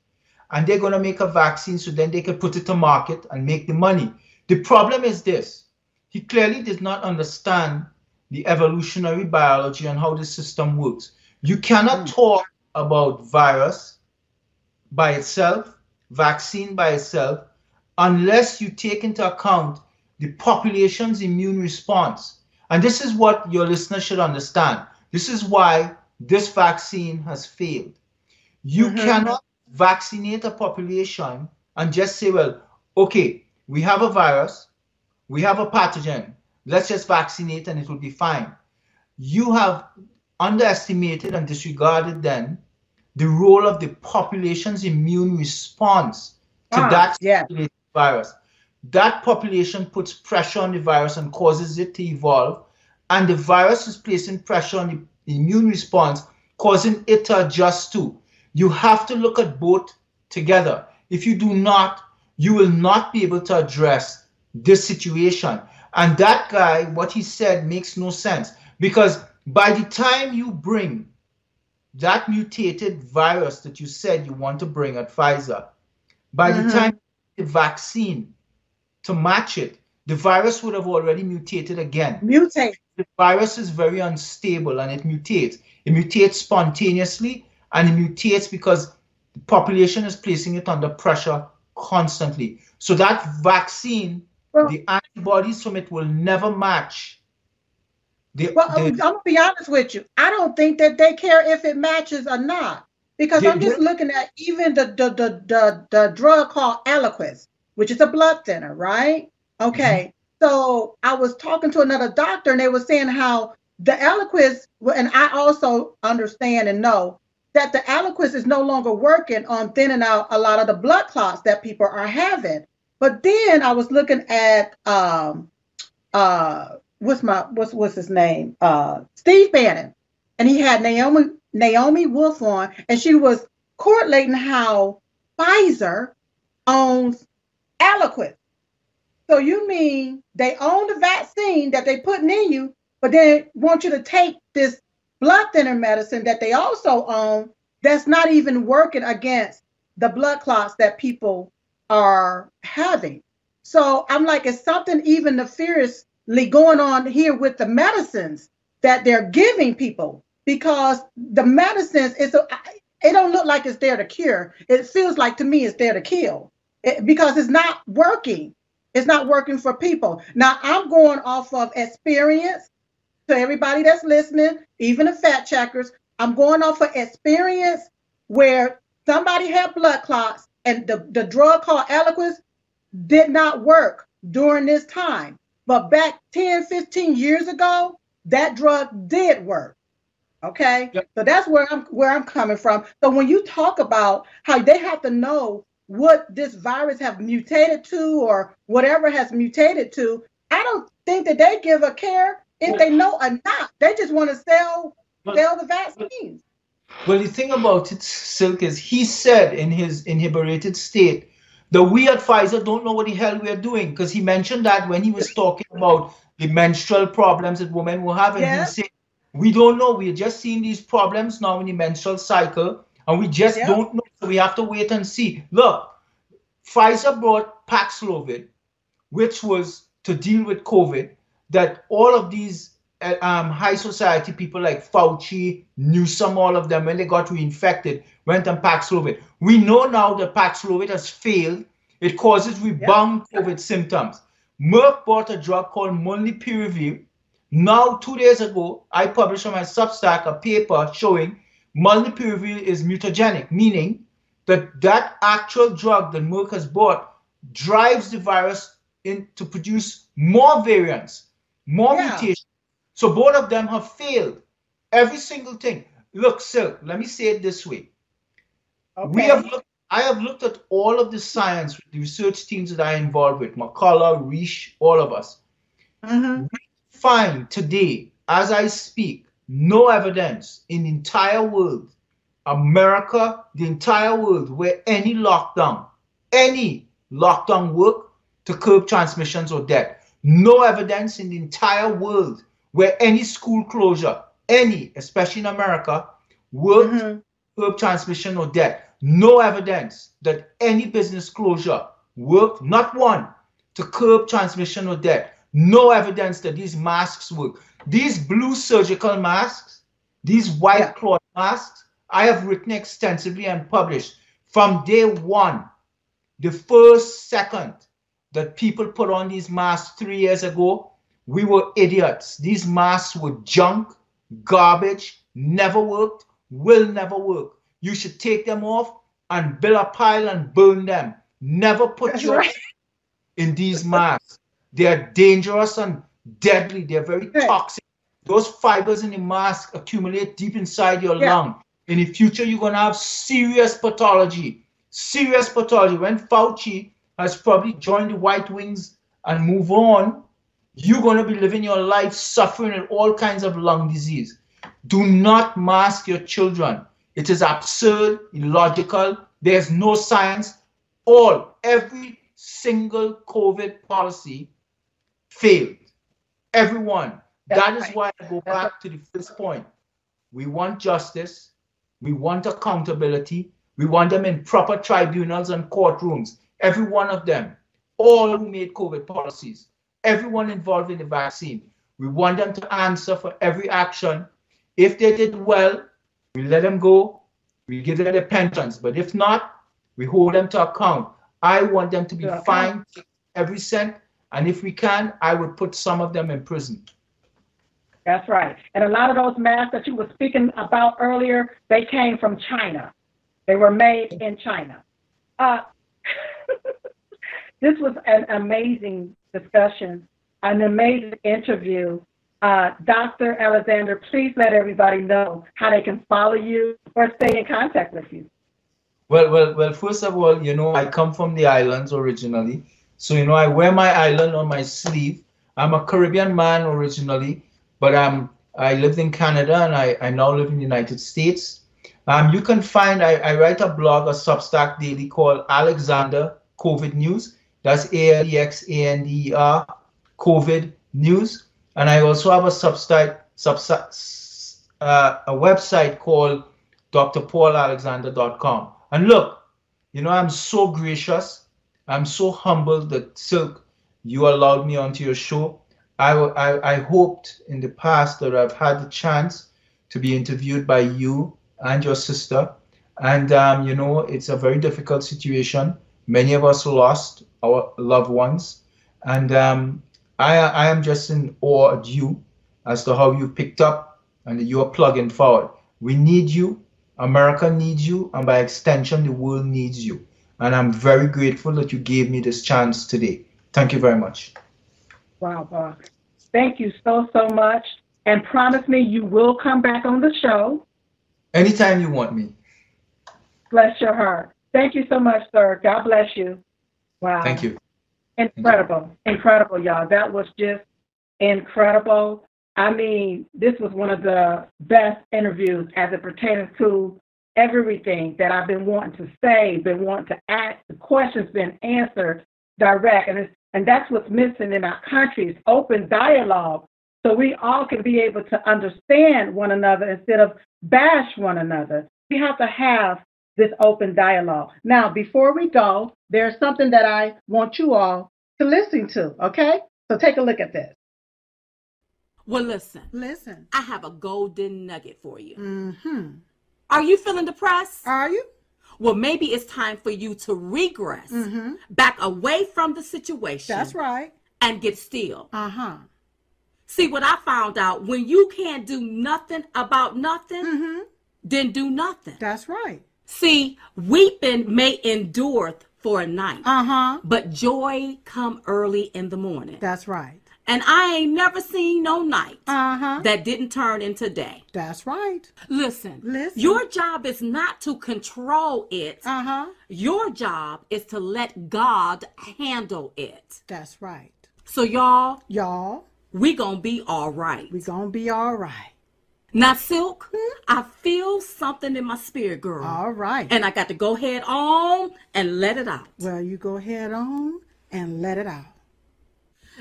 and they're gonna make a vaccine so then they can put it to market and make the money. The problem is this: he clearly does not understand the evolutionary biology and how the system works. You cannot hmm. talk about virus by itself, vaccine by itself, unless you take into account the population's immune response. And this is what your listeners should understand. This is why this vaccine has failed. You Mhm. cannot vaccinate a population and just say, well, okay, we have a virus, we have a pathogen, let's just vaccinate and it will be fine. You have underestimated and disregarded then the role of the population's immune response to Ah, that yeah. virus. That population puts pressure on the virus and causes it to evolve, and the virus is placing pressure on the immune response, causing it to adjust too. You have to look at both together. If you do not, you will not be able to address this situation. And that guy, what he said makes no sense because by the time you bring that mutated virus that you said you want to bring at Pfizer, by the Mhm. time the vaccine to match it, the virus would have already mutated again. Mutate. The virus is very unstable and it mutates. It mutates spontaneously and it mutates because the population is placing it under pressure constantly. So that vaccine, Well- the antibodies from it will never match. The, Well, I'm, I'm gonna be honest with you. I don't think that they care if it matches or not, because They- I'm just looking at even the the the the, the drug called Eliquis, which is a blood thinner, right? Okay. So I was talking to another doctor, and they were saying how the Eliquis, and I also understand and know that the Eliquis is no longer working on thinning out a lot of the blood clots that people are having. But then I was looking at um uh what's my what's what's his name? Uh Steve Bannon. And he had Naomi Naomi Wolf on, and she was correlating how Pfizer owns Eliquis. So you mean they own the vaccine that they putting in you, but they want you to take this blood thinner medicine that they also own that's not even working against the blood clots that people are having. So I'm like, it's something even nefariously going on here with the medicines that they're giving people because the medicines is a, it don't look like it's there to cure. It feels like to me it's there to kill it, because it's not working. It's not working for people. Now I'm going off of experience. To everybody that's listening, even the fat checkers, I'm going off of experience where somebody had blood clots and the, the drug called Eliquis did not work during this time. But back 10, 15 years ago, that drug did work. Okay. Yep. So that's where I'm where I'm coming from. So when you talk about how they have to know what this virus have mutated to or whatever has mutated to, I don't think that they give a care if they know or not. They just want to sell But- sell the vaccines. well, the thing about it, Silk, is he said in his inebriated state that we at Pfizer don't know what the hell we are doing because he mentioned that when he was talking about the menstrual problems that women were having. Yeah. He said, we don't know. We're just seeing these problems now in the menstrual cycle and we just Yeah. don't know. So we have to wait and see. Look, Pfizer brought Paxlovid, which was to deal with COVID, that all of these um, high society people like Fauci, Newsom, all of them, when they got reinfected, went on Paxlovid. We know now that Paxlovid has failed. It causes rebound yeah. COVID symptoms. Merck bought a drug called Molnupiravir. Now, two days ago, I published on my Substack a paper showing Molnupiravir is mutagenic, meaning that that actual drug that Merck has bought drives the virus in to produce more variants, more yeah. mutations. So both of them have failed. Every single thing. Look, Silk, let me say it this way. Okay. We have looked, I have looked at all of the science, the research teams that I involved with, McCullough, Risch, all of us. Mm-hmm. We find today, as I speak, no evidence in the entire world, America, the entire world, where any lockdown, any lockdown work to curb transmissions or death. No evidence in the entire world where any school closure, any, especially in America, worked mm-hmm. curb transmission or death. No evidence that any business closure worked, not one, to curb transmission or death. No evidence that these masks work. These blue surgical masks, these white yeah. cloth masks, I have written extensively and published from day one, the first second that people put on these masks three years ago, we were idiots. These masks were junk, garbage, never worked, will never work. You should take them off and build a pile and burn them. Never put That's your right. [LAUGHS] in these masks. They are dangerous and deadly. They're very toxic. Those fibers in the mask accumulate deep inside your yeah. lung. In the future, you're going to have serious pathology. Serious pathology. When Fauci has probably joined the White Wings and move on, you're going to be living your life suffering with all kinds of lung disease. Do not mask your children. It is absurd, illogical. There's no science. All, every single COVID policy failed. Everyone. That's that is right. why I go back to the first point. We want justice. We want accountability. We want them in proper tribunals and courtrooms. Every one of them. All who made COVID policies. Everyone involved in the vaccine. We want them to answer for every action. If they did well, we let them go. We give them the pensions. But if not, we hold them to account. I want them to be fined every cent and if we can, I would put some of them in prison. That's right. And a lot of those masks that you were speaking about earlier, they came from China. They were made in China. Uh, [LAUGHS] this was an amazing discussion, an amazing interview. Uh, Dr. Alexander, please let everybody know how they can follow you or stay in contact with you. Well, well, well. First of all, you know, I come from the islands originally, so, you know, I wear my island on my sleeve. I'm a Caribbean man originally, but I'm I lived in Canada and I, I now live in the United States. Um, you can find, I, I write a blog, a Substack daily called Alexander COVID News. That's A-L-E-X-A-N-D-E-R, COVID News. And I also have a Substack, Substack uh, a website called drpaulalexander.com. And look, you know, I'm so gracious I'm so humbled that Silk, you allowed me onto your show. I, I, I hoped in the past that I've had the chance to be interviewed by you and your sister. And, um, you know, it's a very difficult situation. Many of us lost our loved ones. And um, I, I am just in awe at you as to how you picked up and you are plugging forward. We need you. America needs you. And by extension, the world needs you. And I'm very grateful that you gave me this chance today. Thank you very much. Wow, Bob. Thank you so, so much. And promise me you will come back on the show. Anytime you want me. Bless your heart. Thank you so much, sir. God bless you. Wow. Thank you. Incredible. Incredible, y'all. That was just incredible. I mean, this was one of the best interviews as it pertains to everything that I've been wanting to say, been wanting to ask. The questions been answered direct, and and that's what's missing in our country is open dialogue, so we all can be able to understand one another instead of bash one another. We have to have this open dialogue. Now, before we go, there's something that I want you all to listen to. Okay, so take a look at this. Well, listen. Listen. I have a golden nugget for you. Mm-hmm. Are you feeling depressed? Are you? Well, maybe it's time for you to regress Mm-hmm. back away from the situation That's right. and get still. Uh-huh. See what I found out when you can't do nothing about nothing, Mm-hmm. then do nothing. That's right. See, weeping may endure for a night, Uh-huh. but joy come early in the morning. That's right. And I ain't never seen no night Uh-huh. that didn't turn into day. That's right. Listen, Listen. your job is not to control it. Uh-huh. Your job is to let God handle it. That's right. So y'all, Y'all, we gonna be all right. we gonna be all right. Now, Silk, I feel something in my spirit, girl. All right. And I got to go head on and let it out. well, you go head on and let it out.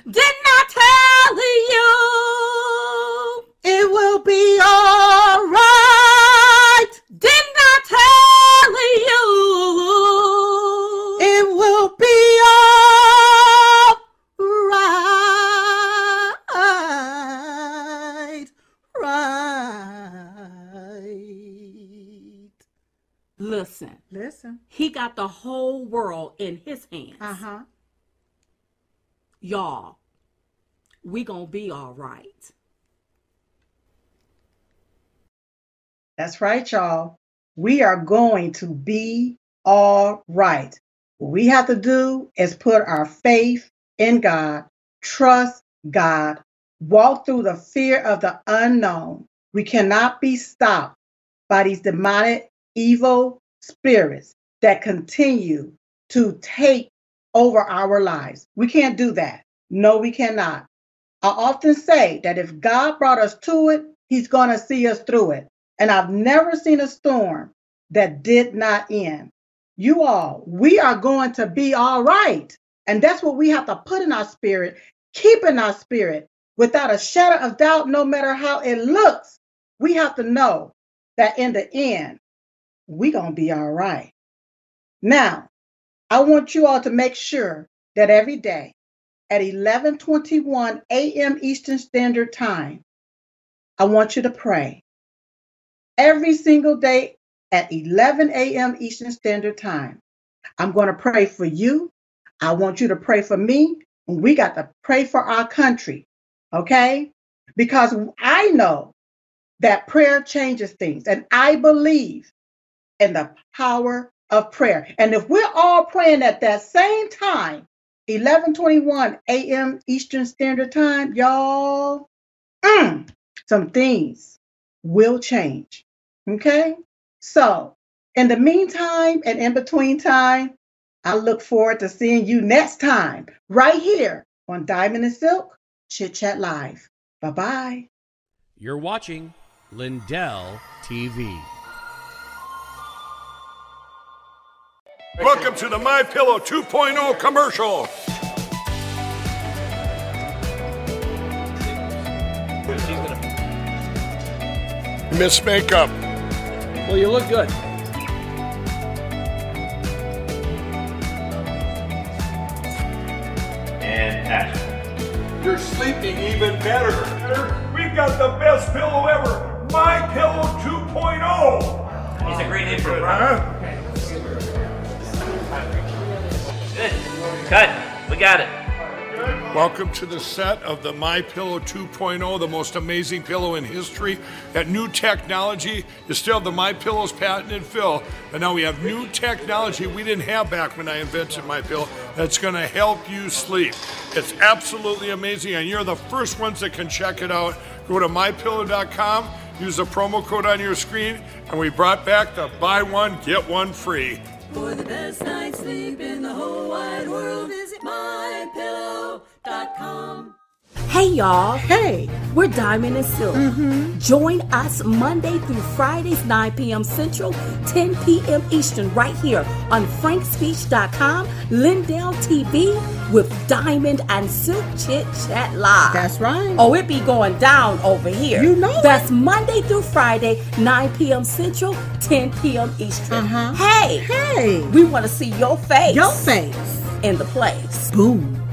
Didn't I tell you? It will be all Listen, Listen. he got the whole world in his hands. Uh-huh. Y'all, we gonna be all right. That's right, y'all. We are going to be all right. What we have to do is put our faith in God, trust God, walk through the fear of the unknown. We cannot be stopped by these demonic, evil spirits that continue to take over our lives. We can't do that. No, we cannot. I often say that if God brought us to it, He's going to see us through it. And I've never seen a storm that did not end. You all, we are going to be all right. And that's what we have to put in our spirit, keep in our spirit without a shadow of doubt, no matter how it looks. We have to know that in the end, we're going to be all right. Now, I want you all to make sure that every day at 11:21 a.m. Eastern Standard Time, I want you to pray. Every single day at 11 a.m. Eastern Standard Time. I'm going to pray for you. I want you to pray for me. And we got to pray for our country. Okay? Because I know that prayer changes things. And I believe in the power of prayer. And if we're all praying at that same time, 11:21 a.m. Eastern Standard Time, y'all, mm, some things will change. Okay? So, in the meantime and in between time, I look forward to seeing you next time right here on Diamond and Silk Chit Chat Live. Bye bye. You're watching Lindell TV. Welcome to the My Pillow 2.0 commercial. Miss Makeup. Well, you look good. and action. You're sleeping even better. We've got the best pillow ever. My Pillow 2.0. He's a great intro, bro. Huh? Good. Cut. We got it. Welcome to the set of the My Pillow 2.0, the most amazing pillow in history. That new technology is still the My Pillow's patented fill, but now we have new technology we didn't have back when I invented My Pillow that's going to help you sleep. It's absolutely amazing, and you're the first ones that can check it out. Go to mypillow.com, use the promo code on your screen, and we brought back the buy one get one free. For the best night's sleep in the whole wide world, visit mypillow.com. Hey y'all, Hey, we're Diamond and Silk. Join us Monday through Fridays, 9 p.m. Central, 10 p.m. Eastern, right here on frankspeech.com, Lindell TV with Diamond and Silk Chit Chat Live. that's right. Oh, it be going down over here. You know it. That's Monday through Friday, 9 p.m. Central, 10 p.m. Eastern. Uh-huh. Hey, Hey, we want to see your face your face. in the place. Boom.